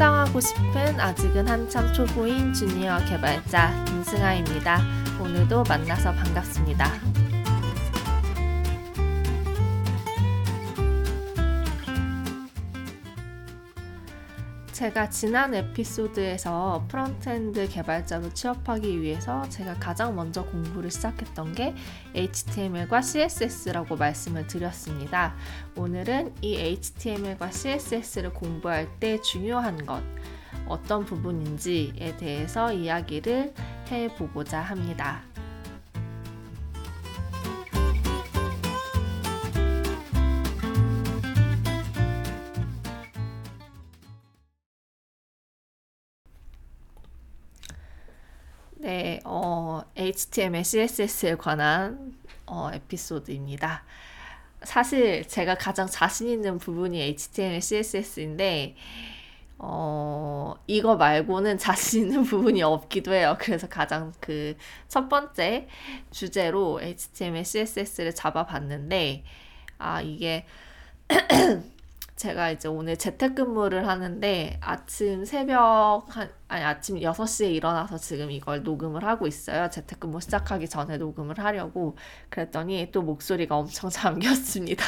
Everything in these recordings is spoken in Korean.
성장하고 싶은 아직은 한참 초보인 주니어 개발자 임승아입니다. 오늘도 만나서 반갑습니다. 제가 지난 에피소드에서 frontend 개발자로 취업하기 위해서 제가 가장 먼저 공부를 시작했던 게 HTML과 CSS라고 말씀을 드렸습니다. 오늘은 이 HTML과 CSS를 공부할 때 중요한 것, 어떤 부분인지에 대해서 이야기를 해보고자 합니다. HTML, CSS에 관한 어, 에피소드입니다. 사실 제가 가장 자신 있는 부분이 HTML, CSS인데, 어, 이거 말고는 자신 있는 부분이 없기도 해요. 그래서 가장 그 첫 번째 주제로 HTML, CSS를 잡아봤는데, 아, 이게 제가 이제 오늘 재택근무를 하는데 아침 새벽 한 아니 아침 6시에 일어나서 지금 이걸 녹음을 하고 있어요. 재택근무 시작하기 전에 녹음을 하려고 그랬더니 또 목소리가 엄청 잠겼습니다.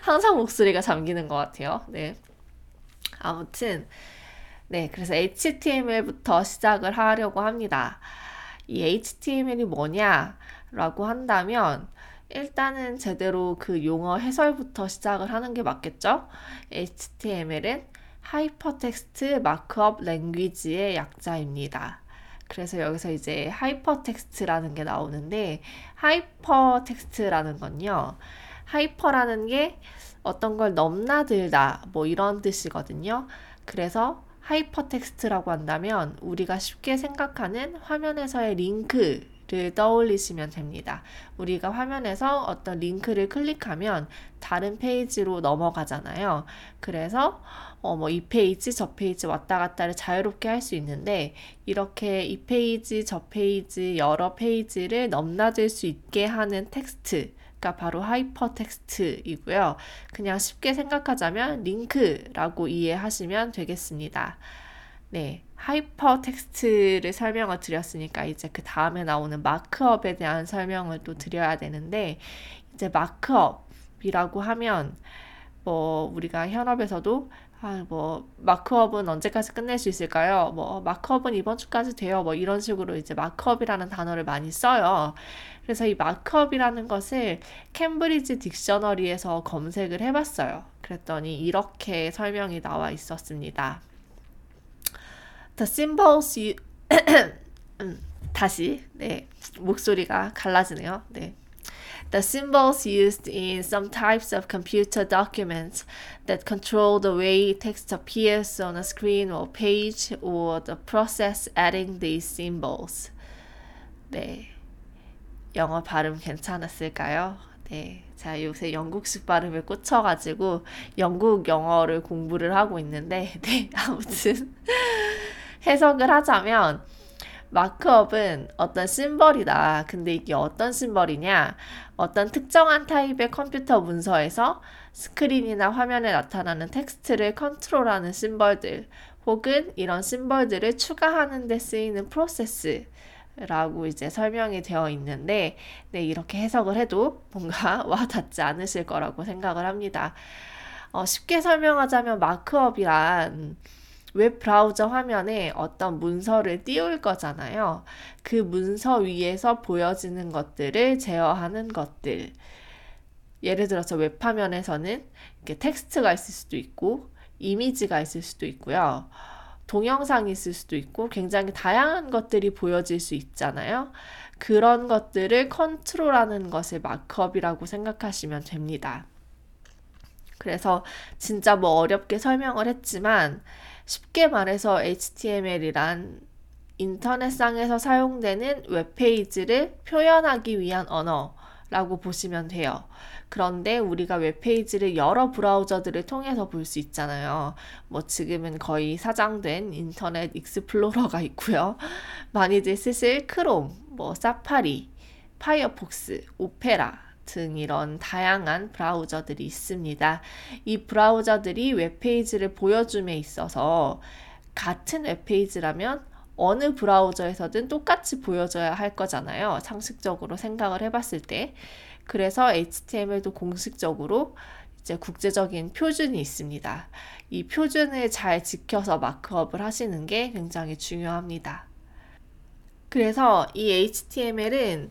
항상 목소리가 잠기는 것 같아요. 네. 아무튼 네, 그래서 HTML부터 시작을 하려고 합니다. 이 HTML이 뭐냐라고 한다면 일단은 제대로 그 용어 해설부터 시작을 하는 게 맞겠죠? HTML은 Hypertext Markup Language의 약자입니다. 그래서 여기서 이제 하이퍼텍스트라는 게 나오는데 하이퍼텍스트라는 건요. hyper라는 게 어떤 걸 넘나들다 뭐 이런 뜻이거든요. 그래서 하이퍼텍스트라고 한다면 우리가 쉽게 생각하는 화면에서의 링크 를 떠올리시면 됩니다. 우리가 화면에서 어떤 링크를 클릭하면 다른 페이지로 넘어가잖아요. 그래서 어, 뭐 이 페이지 저 페이지 왔다 갔다를 자유롭게 할 수 있는데 이렇게 이 페이지 저 페이지 여러 페이지를 넘나들 수 있게 하는 텍스트가 바로 하이퍼 텍스트이고요. 그냥 쉽게 생각하자면 링크라고 이해하시면 되겠습니다. 네. 하이퍼 텍스트를 설명을 드렸으니까 이제 그 다음에 나오는 markup에 대한 설명을 또 드려야 되는데 이제 markup이라고 하면 뭐 우리가 현업에서도 아, 뭐, markup은 언제까지 끝낼 수 있을까요? 뭐, markup은 이번 주까지 돼요. 뭐, 이런 식으로 이제 markup이라는 단어를 많이 써요. 그래서 이 markup이라는 것을 Cambridge Dictionary에서 검색을 해봤어요. 그랬더니 이렇게 설명이 나와 있었습니다. The symbols you 다시 네 목소리가 갈라지네요. 네. The symbols used in some types of computer documents that control the way text appears on a screen or page or the process adding these symbols. 네. 영어 발음 괜찮았을까요? 네. 자, 요새 영국식 발음을 꽂혀가지고 영국 영어를 공부를 하고 있는데, 네. 아무튼. 해석을 하자면 markup은 어떤 심벌이다. 근데 이게 어떤 심벌이냐? 어떤 특정한 타입의 컴퓨터 문서에서 스크린이나 화면에 나타나는 텍스트를 컨트롤하는 심벌들 혹은 이런 심벌들을 추가하는 데 쓰이는 프로세스 라고 이제 설명이 되어 있는데 네, 이렇게 해석을 해도 뭔가 와 닿지 않으실 거라고 생각을 합니다. 어, 쉽게 설명하자면 markup이란 웹 브라우저 화면에 어떤 문서를 띄울 거잖아요. 그 문서 위에서 보여지는 것들을 제어하는 것들. 예를 들어서 웹 화면에서는 이렇게 텍스트가 있을 수도 있고, 이미지가 있을 수도 있고요. 동영상이 있을 수도 있고, 굉장히 다양한 것들이 보여질 수 있잖아요. 그런 것들을 컨트롤하는 것을 markup이라고 생각하시면 됩니다. 그래서 진짜 뭐 어렵게 설명을 했지만, 쉽게 말해서 HTML이란 인터넷상에서 사용되는 웹페이지를 표현하기 위한 언어라고 보시면 돼요. 그런데 우리가 웹페이지를 여러 브라우저들을 통해서 볼 수 있잖아요. 뭐 지금은 거의 사장된 인터넷 익스플로러가 있고요. 많이들 쓰실 크롬, 뭐 사파리, 파이어폭스, 오페라, 등 이런 다양한 브라우저들이 있습니다. 이 브라우저들이 웹페이지를 보여줌에 있어서 같은 웹페이지라면 어느 브라우저에서든 똑같이 보여져야 할 거잖아요. 상식적으로 생각을 해봤을 때. 그래서 HTML도 공식적으로 이제 국제적인 표준이 있습니다. 이 표준을 잘 지켜서 마크업을 하시는 게 굉장히 중요합니다. 그래서 이 HTML은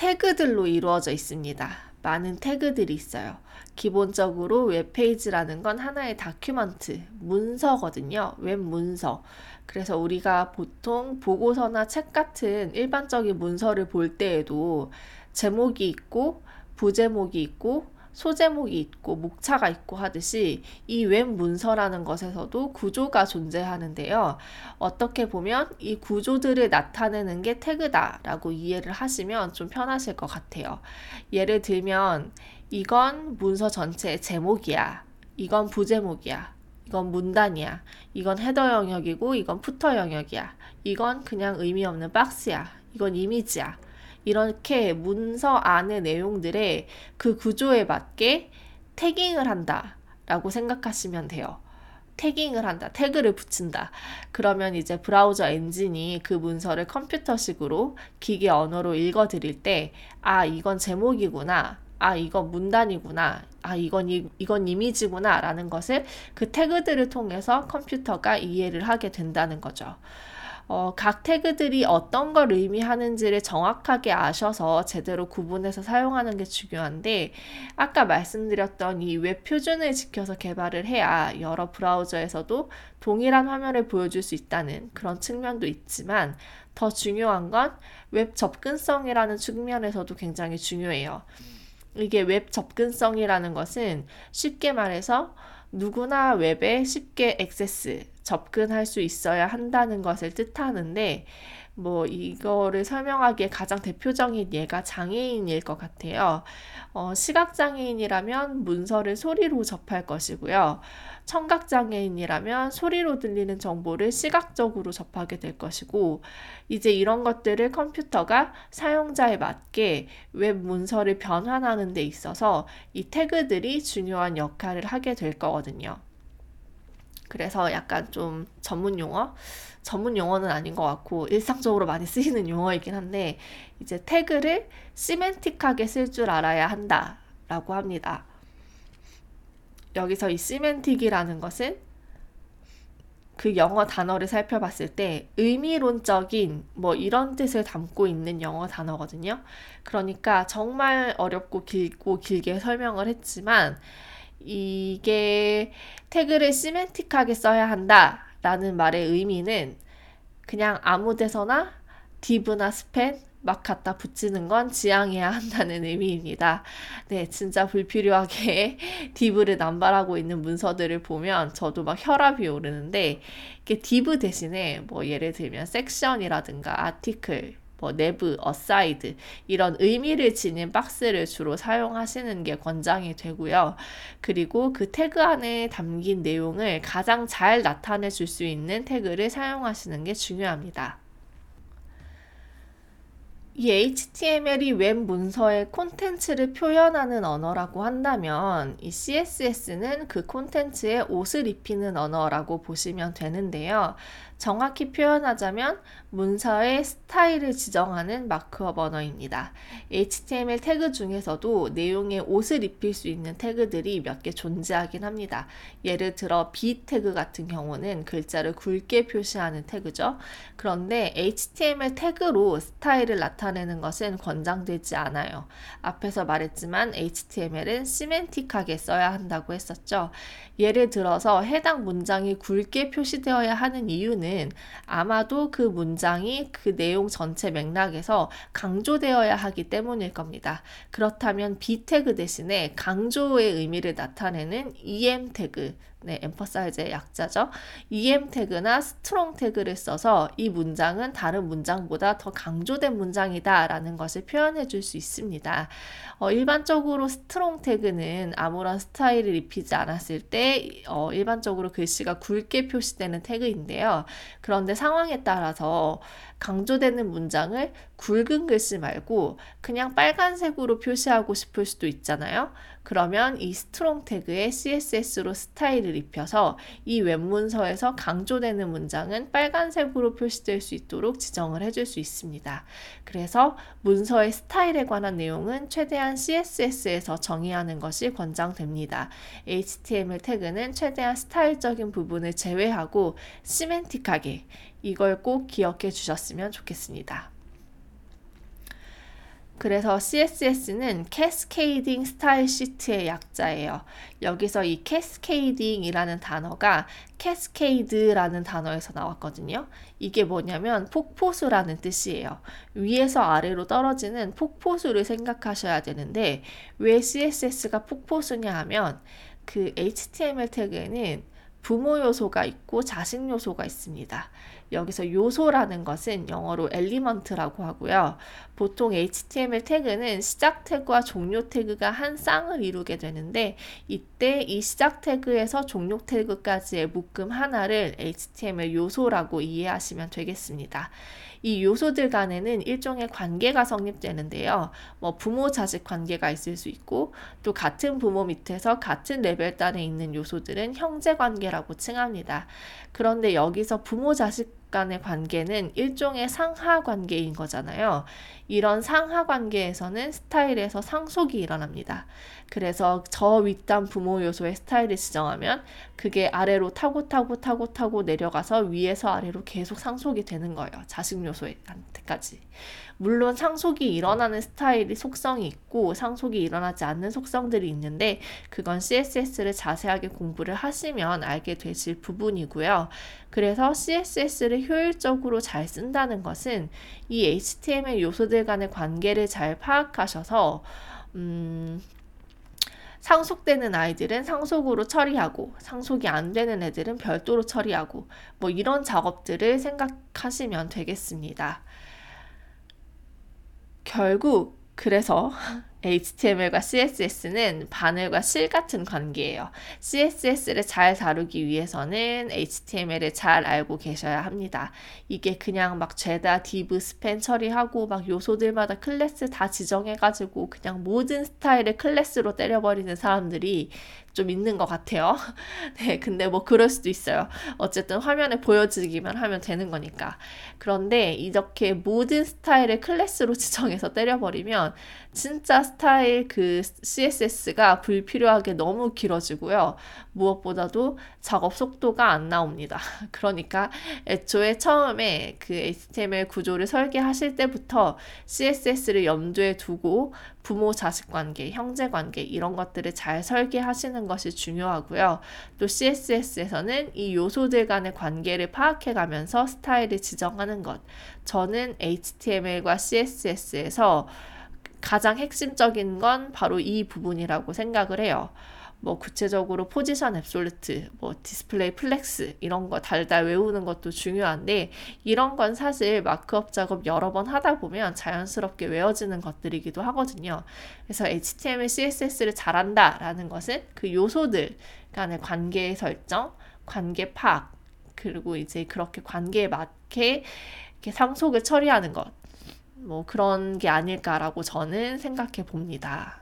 태그들로 이루어져 있습니다. 많은 태그들이 있어요. 기본적으로 웹페이지라는 건 하나의 document, 문서거든요. 웹 문서. 그래서 우리가 보통 보고서나 책 같은 일반적인 문서를 볼 때에도 제목이 있고 부제목이 있고 소제목이 있고 목차가 있고 하듯이 이 웹 문서라는 것에서도 구조가 존재하는데요. 어떻게 보면 이 구조들을 나타내는 게 태그다라고 이해를 하시면 좀 편하실 것 같아요. 예를 들면 이건 문서 전체의 제목이야. 이건 부제목이야. 이건 문단이야. 이건 헤더 영역이고 이건 푸터 영역이야. 이건 그냥 의미 없는 박스야. 이건 이미지야. 이렇게 문서 안의 내용들의 그 구조에 맞게 태깅을 한다. 라고 생각하시면 돼요. 태깅을 한다. 태그를 붙인다. 그러면 이제 브라우저 엔진이 그 문서를 컴퓨터식으로 기계 언어로 읽어 드릴 때, 아, 이건 제목이구나. 아, 이건 문단이구나. 아, 이건, 이, 이건 이미지구나. 라는 것을 그 태그들을 통해서 컴퓨터가 이해를 하게 된다는 거죠. 어, 각 태그들이 어떤 걸 의미하는지를 정확하게 아셔서 제대로 구분해서 사용하는 게 중요한데, 아까 말씀드렸던 이 웹 표준을 지켜서 개발을 해야 여러 브라우저에서도 동일한 화면을 보여줄 수 있다는 그런 측면도 있지만, 더 중요한 건 웹 접근성이라는 측면에서도 굉장히 중요해요. 이게 웹 접근성이라는 것은 쉽게 말해서 누구나 웹에 쉽게 액세스, 접근할 수 있어야 한다는 것을 뜻하는데, 뭐, 이거를 설명하기에 가장 대표적인 예가 장애인일 것 같아요. 어, 시각장애인이라면 문서를 소리로 접할 것이고요. 청각장애인이라면 소리로 들리는 정보를 시각적으로 접하게 될 것이고, 이제 이런 것들을 컴퓨터가 사용자에 맞게 웹 문서를 변환하는 데 있어서 이 태그들이 중요한 역할을 하게 될 거거든요. 그래서 약간 좀 전문 용어? 전문 용어는 아닌 것 같고 일상적으로 많이 쓰이는 용어이긴 한데 이제 태그를 시멘틱하게 쓸 줄 알아야 한다라고 합니다. 여기서 이 시멘틱이라는 것은 그 영어 단어를 살펴봤을 때 의미론적인 뭐 이런 뜻을 담고 있는 영어 단어거든요. 그러니까 정말 어렵고 길고 길게 설명을 했지만 이게 태그를 시멘틱하게 써야 한다 라는 말의 의미는 그냥 아무 데서나 div나 span 막 갖다 붙이는 건 지양해야 한다는 의미입니다. 네, 진짜 불필요하게 div를 남발하고 있는 문서들을 보면 저도 막 혈압이 오르는데 이게 div 대신에 뭐 예를 들면 section이라든가 article 뭐 nav, aside 이런 의미를 지닌 박스를 주로 사용하시는 게 권장이 되고요. 그리고 그 태그 안에 담긴 내용을 가장 잘 나타내 줄 수 있는 태그를 사용하시는 게 중요합니다. 이 HTML이 웹 문서의 콘텐츠를 표현하는 언어라고 한다면 이 CSS는 그 콘텐츠에 옷을 입히는 언어라고 보시면 되는데요. 정확히 표현하자면 문서의 스타일을 지정하는 markup 언어입니다. HTML 태그 중에서도 내용에 옷을 입힐 수 있는 태그들이 몇 개 존재하긴 합니다. 예를 들어 B 태그 같은 경우는 글자를 굵게 표시하는 태그죠. 그런데 HTML 태그로 스타일을 나타내는 것은 권장되지 않아요. 앞에서 말했지만 HTML은 시멘틱하게 써야 한다고 했었죠. 예를 들어서 해당 문장이 굵게 표시되어야 하는 이유는 아마도 그 문장이 그 내용 전체 맥락에서 강조되어야 하기 때문일 겁니다. 그렇다면 B 태그 대신에 강조의 의미를 나타내는 EM 태그, 네, emphasize의 약자죠. EM 태그나 strong 태그를 써서 이 문장은 다른 문장보다 더 강조된 문장이다 라는 것을 표현해 줄 수 있습니다. 어, 일반적으로 strong 태그는 아무런 스타일을 입히지 않았을 때 어, 일반적으로 글씨가 굵게 표시되는 태그인데요. 그런데 상황에 따라서 강조되는 문장을 굵은 글씨 말고 그냥 빨간색으로 표시하고 싶을 수도 있잖아요. 그러면 이 strong 태그에 CSS로 스타일을 입혀서 이 웹문서에서 강조되는 문장은 빨간색으로 표시될 수 있도록 지정을 해줄 수 있습니다. 그래서 문서의 스타일에 관한 내용은 최대한 CSS에서 정의하는 것이 권장됩니다. HTML 태그는 최대한 스타일적인 부분을 제외하고 semantic하게 이걸 꼭 기억해 주셨으면 좋겠습니다. 그래서 CSS는 Cascading Style Sheet의 약자예요. 여기서 이 cascading이라는 단어가 cascade라는 단어에서 나왔거든요. 이게 뭐냐면 폭포수라는 뜻이에요. 위에서 아래로 떨어지는 폭포수를 생각하셔야 되는데 왜 CSS가 폭포수냐 하면 그 HTML 태그에는 부모 요소가 있고 자식 요소가 있습니다. 여기서 요소라는 것은 영어로 element라고 하고요. 보통 HTML 태그는 시작 태그와 종료 태그가 한 쌍을 이루게 되는데 이때 이 시작 태그에서 종료 태그까지의 묶음 하나를 HTML 요소라고 이해하시면 되겠습니다. 이 요소들 간에는 일종의 관계가 성립되는데요. 뭐 부모 자식 관계가 있을 수 있고 또 같은 부모 밑에서 같은 레벨 단에 있는 요소들은 형제 관계라고 칭합니다. 그런데 여기서 부모 자식 간의 관계는 일종의 상하 관계인 거잖아요. 이런 상하 관계에서는 스타일에서 상속이 일어납니다. 그래서 저 윗단 부모 요소의 스타일을 지정하면 그게 아래로 타고 타고 타고 타고 내려가서 위에서 아래로 계속 상속이 되는 거예요. 자식 요소한테까지. 물론 상속이 일어나는 스타일이 속성이 있고 상속이 일어나지 않는 속성들이 있는데 그건 CSS를 자세하게 공부를 하시면 알게 되실 부분이고요. 그래서 CSS를 효율적으로 잘 쓴다는 것은 이 HTML 요소들 간의 관계를 잘 파악하셔서 음, 상속되는 아이들은 상속으로 처리하고 상속이 안 되는 애들은 별도로 처리하고 뭐 이런 작업들을 생각하시면 되겠습니다. 결국 그래서 HTML과 CSS는 바늘과 실 같은 관계예요. CSS를 잘 다루기 위해서는 HTML을 잘 알고 계셔야 합니다. 이게 그냥 막 죄다 div span 처리하고 막 요소들마다 클래스 다 지정해가지고 그냥 모든 스타일을 클래스로 때려버리는 사람들이 좀 있는 것 같아요. 네, 근데 뭐 그럴 수도 있어요. 어쨌든 화면에 보여지기만 하면 되는 거니까. 그런데 이렇게 모든 스타일을 클래스로 지정해서 때려버리면 진짜 스타일 그 CSS가 불필요하게 너무 길어지고요. 무엇보다도 작업 속도가 안 나옵니다. 그러니까 애초에 처음에 그 HTML 구조를 설계하실 때부터 CSS를 염두에 두고 부모 자식 관계, 형제 관계 이런 것들을 잘 설계하시는 것이 중요하고요. 또 CSS에서는 이 요소들 간의 관계를 파악해 가면서 스타일을 지정하는 것. 저는 HTML과 CSS에서 가장 핵심적인 건 바로 이 부분이라고 생각을 해요. 뭐 구체적으로 position absolute, 뭐 display flex 이런 거 달달 외우는 것도 중요한데 이런 건 사실 markup 작업 여러 번 하다 보면 자연스럽게 외워지는 것들이기도 하거든요. 그래서 HTML, CSS를 잘한다라는 것은 그 요소들 간의 관계 설정, 관계 파악 그리고 이제 그렇게 관계에 맞게 이렇게 상속을 처리하는 것. 뭐 그런 게 아닐까라고 저는 생각해 봅니다.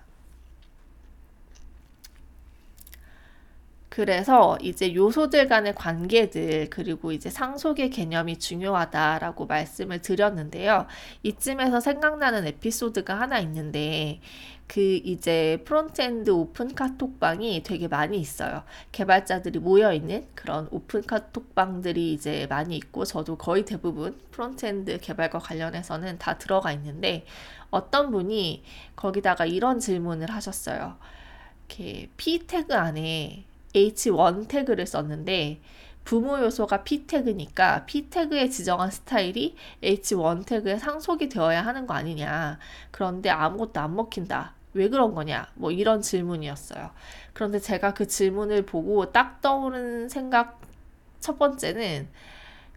그래서 이제 요소들 간의 관계들 그리고 이제 상속의 개념이 중요하다라고 말씀을 드렸는데요. 이쯤에서 생각나는 에피소드가 하나 있는데 그 이제 frontend 오픈 카톡방이 되게 많이 있어요. 개발자들이 모여 있는 그런 오픈 카톡방들이 이제 많이 있고 저도 거의 대부분 frontend 개발과 관련해서는 다 들어가 있는데 어떤 분이 거기다가 이런 질문을 하셨어요. 이렇게 P 태그 안에 H1 태그를 썼는데 부모 요소가 P 태그니까 P 태그에 지정한 스타일이 H1 태그에 상속이 되어야 하는 거 아니냐. 그런데 아무것도 안 먹힌다. 왜 그런 거냐? 뭐 이런 질문이었어요. 그런데 제가 그 질문을 보고 딱 떠오른 생각 첫 번째는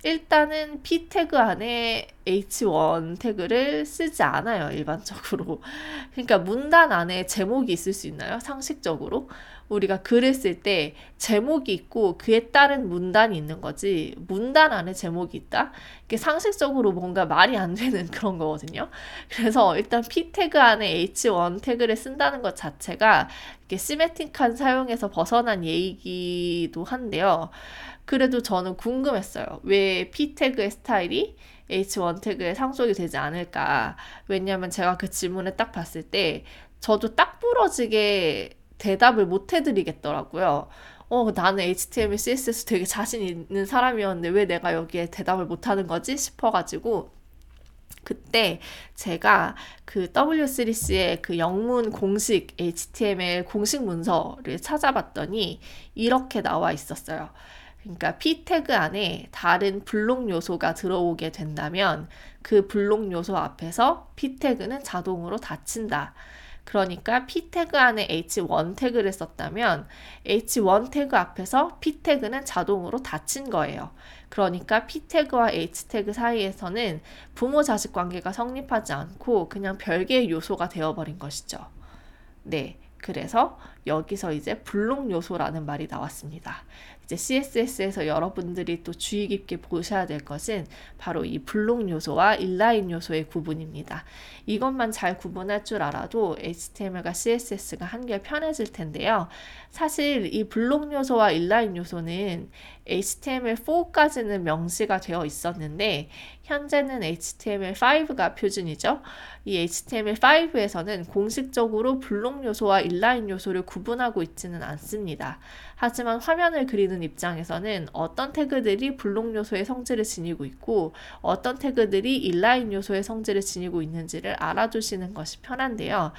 일단은 p 태그 안에 h1 태그를 쓰지 않아요, 일반적으로. 그러니까 문단 안에 제목이 있을 수 있나요? 상식적으로. 우리가 글을 쓸 때 제목이 있고 그에 따른 문단이 있는 거지 문단 안에 제목이 있다? 이게 상식적으로 뭔가 말이 안 되는 그런 거거든요. 그래서 일단 p 태그 안에 h1 태그를 쓴다는 것 자체가 이게 시메틱한 사용에서 벗어난 얘기도 한데요. 그래도 저는 궁금했어요. 왜 p 태그의 스타일이 H1 태그에 상속이 되지 않을까? 왜냐면 제가 그 질문을 딱 봤을 때 저도 딱 부러지게 대답을 못 해드리겠더라고요. 어, 나는 HTML, CSS 되게 자신 있는 사람이었는데 왜 내가 여기에 대답을 못 하는 거지? 싶어가지고 그때 제가 그 W3C의 그 영문 공식 HTML 공식 문서를 찾아봤더니 이렇게 나와 있었어요. 그러니까 p 태그 안에 다른 블록 요소가 들어오게 된다면 그 블록 요소 앞에서 p 태그는 자동으로 닫힌다. 그러니까 p 태그 안에 h1 태그를 썼다면 h1 태그 앞에서 p 태그는 자동으로 닫힌 거예요. 그러니까 p 태그와 h 태그 사이에서는 부모 자식 관계가 성립하지 않고 그냥 별개의 요소가 되어버린 것이죠. 네. 그래서 여기서 이제 블록 요소라는 말이 나왔습니다. 이제 CSS에서 여러분들이 또 주의 깊게 보셔야 될 것은 바로 이 블록 요소와 인라인 요소의 구분입니다. 이것만 잘 구분할 줄 알아도 HTML과 CSS가 한결 편해질 텐데요. 사실 이 블록 요소와 인라인 요소는 HTML4까지는 명시가 되어 있었는데 현재는 HTML5가 표준이죠. 이 HTML5에서는 공식적으로 블록 요소와 인라인 요소를 구분하고 있지는 않습니다. 하지만 화면을 그리는 입장에서는 어떤 태그들이 블록 요소의 성질을 지니고 있고 어떤 태그들이 인라인 요소의 성질을 지니고 있는지를 알아두시는 것이 편한데요.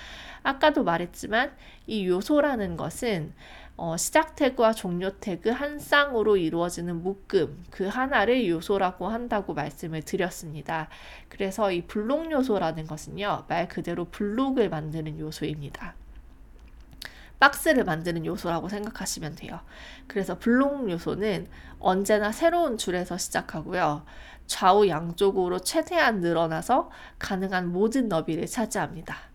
아까도 말했지만 이 요소라는 것은 어, 시작 태그와 종료 태그 한 쌍으로 이루어지는 묶음 그 하나를 요소라고 한다고 말씀을 드렸습니다. 그래서 이 블록 요소라는 것은요 말 그대로 블록을 만드는 요소입니다. 박스를 만드는 요소라고 생각하시면 돼요. 그래서 블록 요소는 언제나 새로운 줄에서 시작하고요. 좌우 양쪽으로 최대한 늘어나서 가능한 모든 너비를 차지합니다.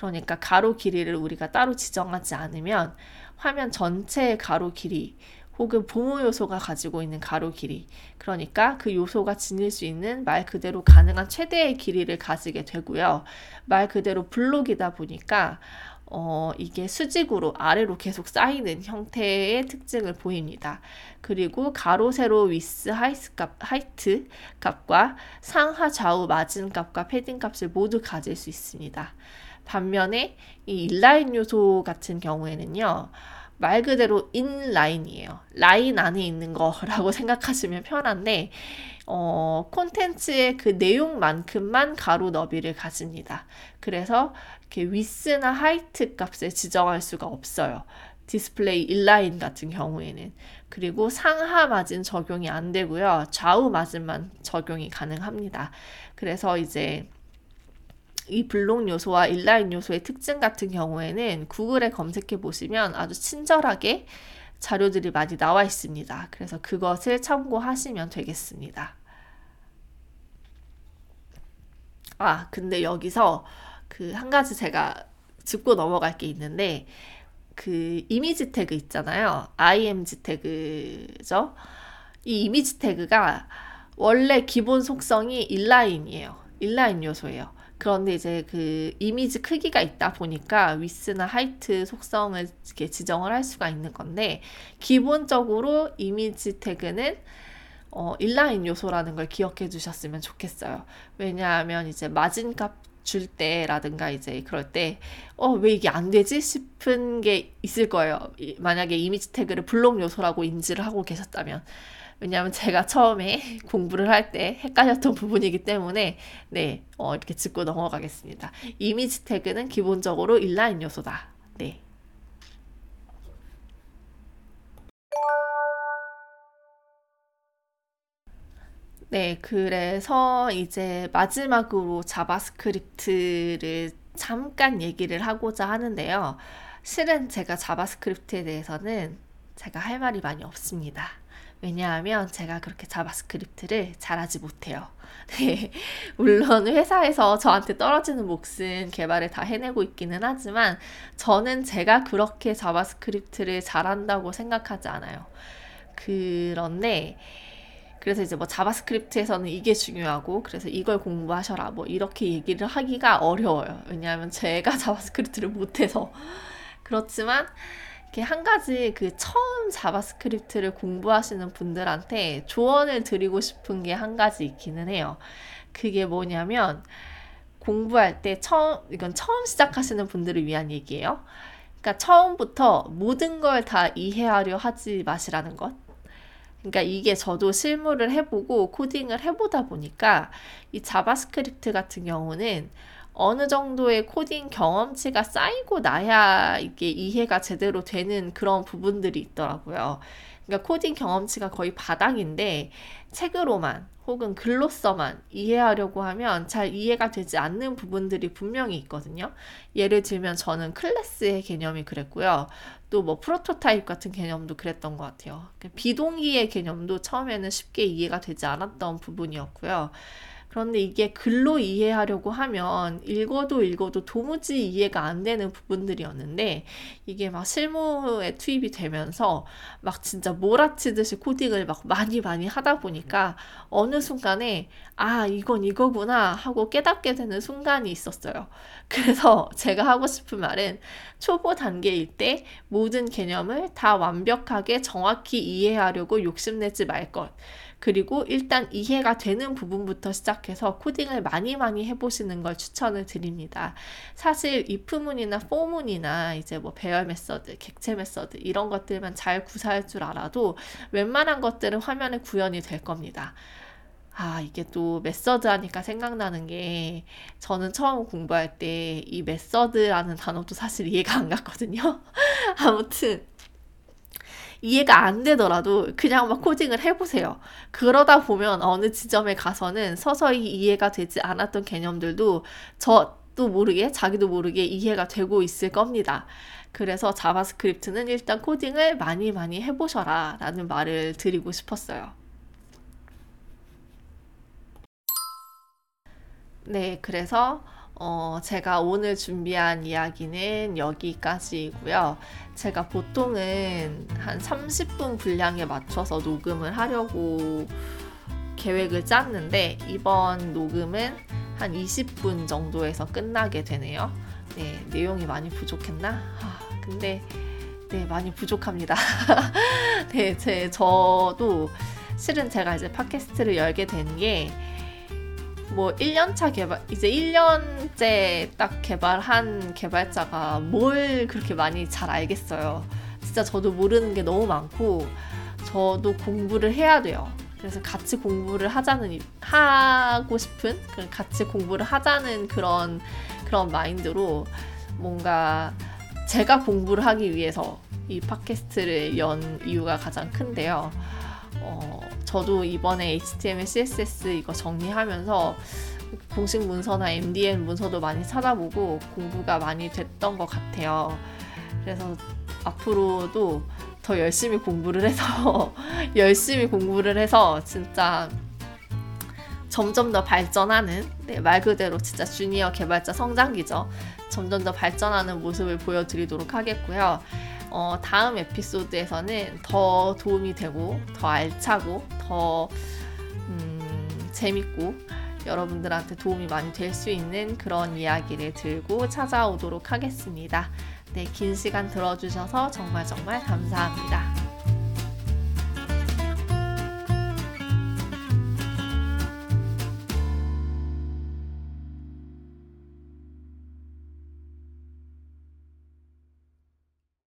그러니까 가로 길이를 우리가 따로 지정하지 않으면 화면 전체의 가로 길이 혹은 보호 요소가 가지고 있는 가로 길이 그러니까 그 요소가 지닐 수 있는 말 그대로 가능한 최대의 길이를 가지게 되고요. 말 그대로 블록이다 보니까 어, 이게 수직으로 아래로 계속 쌓이는 형태의 특징을 보입니다. 그리고 가로, 세로, width, height 값, height 값과 상하, 좌우, 마진 값과 패딩 값을 모두 가질 수 있습니다. 반면에 이 inline 요소 같은 경우에는요. 말 그대로 inline이에요. 라인 안에 있는 거라고 생각하시면 편한데 어, 콘텐츠의 그 내용만큼만 가로 너비를 가집니다. 그래서 이렇게 width나 height 값을 지정할 수가 없어요. display inline 같은 경우에는 그리고 상하 마진 적용이 안 되고요. 좌우 margin만 적용이 가능합니다. 그래서 이제 이 블록 요소와 inline 요소의 특징 같은 경우에는 구글에 검색해 보시면 아주 친절하게 자료들이 많이 나와 있습니다. 그래서 그것을 참고하시면 되겠습니다. 아, 근데 여기서 그 한 가지 제가 짚고 넘어갈 게 있는데 그 이미지 태그 있잖아요. img 태그죠. 이 이미지 태그가 원래 기본 속성이 인라인이에요. 인라인 요소예요. 그런데 이제 그 이미지 크기가 있다 보니까 위스나 하이트 속성을 이렇게 지정을 할 수가 있는 건데 기본적으로 이미지 태그는 어, 인라인 요소라는 걸 기억해 주셨으면 좋겠어요. 왜냐하면 이제 마진 값 줄 때라든가 이제 그럴 때, 어, 왜 이게 안 되지? 싶은 게 있을 거예요. 만약에 이미지 태그를 블록 요소라고 인지를 하고 계셨다면. 왜냐하면 제가 처음에 공부를 할 때 헷갈렸던 부분이기 때문에 네, 어, 이렇게 짚고 넘어가겠습니다. 이미지 태그는 기본적으로 인라인 요소다. 네. 네, 그래서 이제 마지막으로 JavaScript를 잠깐 얘기를 하고자 하는데요. 실은 제가 JavaScript에 대해서는 제가 할 말이 많이 없습니다. 왜냐하면 제가 그렇게 JavaScript를 잘하지 못해요. 네. 물론 회사에서 저한테 떨어지는 몫은 개발을 다 해내고 있기는 하지만 저는 제가 그렇게 JavaScript를 잘한다고 생각하지 않아요. 그런데 그래서 이제 뭐 JavaScript에서는 이게 중요하고 그래서 이걸 공부하셔라 뭐 이렇게 얘기를 하기가 어려워요. 왜냐하면 제가 JavaScript를 못해서 그렇지만 한 가지 그 처음 JavaScript를 공부하시는 분들한테 조언을 드리고 싶은 게 한 가지 있기는 해요. 그게 뭐냐면 공부할 때 처음 이건 처음 시작하시는 분들을 위한 얘기예요. 그러니까 처음부터 모든 걸 다 이해하려 하지 마시라는 것. 그러니까 이게 저도 실무를 해보고 코딩을 해보다 보니까 이 JavaScript 같은 경우는 어느 정도의 코딩 경험치가 쌓이고 나야 이게 이해가 제대로 되는 그런 부분들이 있더라고요. 그러니까 코딩 경험치가 거의 바닥인데 책으로만 혹은 글로서만 이해하려고 하면 잘 이해가 되지 않는 부분들이 분명히 있거든요. 예를 들면 저는 클래스의 개념이 그랬고요. 또 뭐 프로토타입 같은 개념도 그랬던 것 같아요. 비동기의 개념도 처음에는 쉽게 이해가 되지 않았던 부분이었고요. 그런데 이게 글로 이해하려고 하면 읽어도 읽어도 도무지 이해가 안 되는 부분들이었는데 이게 막 실무에 투입이 되면서 막 진짜 몰아치듯이 코딩을 막 많이 많이 하다 보니까 어느 순간에 아, 이건 이거구나 하고 깨닫게 되는 순간이 있었어요. 그래서 제가 하고 싶은 말은 초보 단계일 때 모든 개념을 다 완벽하게 정확히 이해하려고 욕심내지 말 것. 그리고 일단 이해가 되는 부분부터 시작해서 코딩을 많이 많이 해보시는 걸 추천을 드립니다. 사실 if문이나 for문이나 이제 뭐 배열 method, 객체 method 이런 것들만 잘 구사할 줄 알아도 웬만한 것들은 화면에 구현이 될 겁니다. 아, 이게 또 method 하니까 생각나는 게 저는 처음 공부할 때 이 method라는 단어도 사실 이해가 안 갔거든요. 아무튼 이해가 안 되더라도 그냥 막 코딩을 해보세요. 그러다 보면 어느 지점에 가서는 서서히 이해가 되지 않았던 개념들도 저도 모르게, 자기도 모르게 이해가 되고 있을 겁니다. 그래서 JavaScript는 일단 코딩을 많이 많이 해보셔라 라는 말을 드리고 싶었어요. 네, 그래서 어, 제가 오늘 준비한 이야기는 여기까지이고요. 제가 보통은 한 30분 분량에 맞춰서 녹음을 하려고 계획을 짰는데 이번 녹음은 한 20분 정도에서 끝나게 되네요. 네, 내용이 많이 부족했나? 아, 근데 네, 많이 부족합니다. 네, 제 저도 실은 제가 이제 팟캐스트를 열게 된게 뭐 1년차 개발 이제 1년째 딱 개발한 개발자가 뭘 그렇게 많이 잘 알겠어요. 진짜 저도 모르는 게 너무 많고 저도 공부를 해야 돼요. 그래서 같이 공부를 하자는 하고 싶은 같이 공부를 하자는 그런 그런 마인드로 뭔가 제가 공부를 하기 위해서 이 팟캐스트를 연 이유가 가장 큰데요. 어, 저도 이번에 HTML, CSS 이거 정리하면서 공식 문서나 MDN 문서도 많이 찾아보고 공부가 많이 됐던 것 같아요. 그래서 앞으로도 더 열심히 공부를 해서 열심히 공부를 해서 진짜 점점 더 발전하는 네, 말 그대로 진짜 주니어 개발자 성장기죠. 점점 더 발전하는 모습을 보여드리도록 하겠고요. 어, 다음 에피소드에서는 더 도움이 되고 더 알차고 더 음, 재밌고 여러분들한테 도움이 많이 될 수 있는 그런 이야기를 들고 찾아오도록 하겠습니다. 네, 긴 시간 들어주셔서 정말 정말 감사합니다.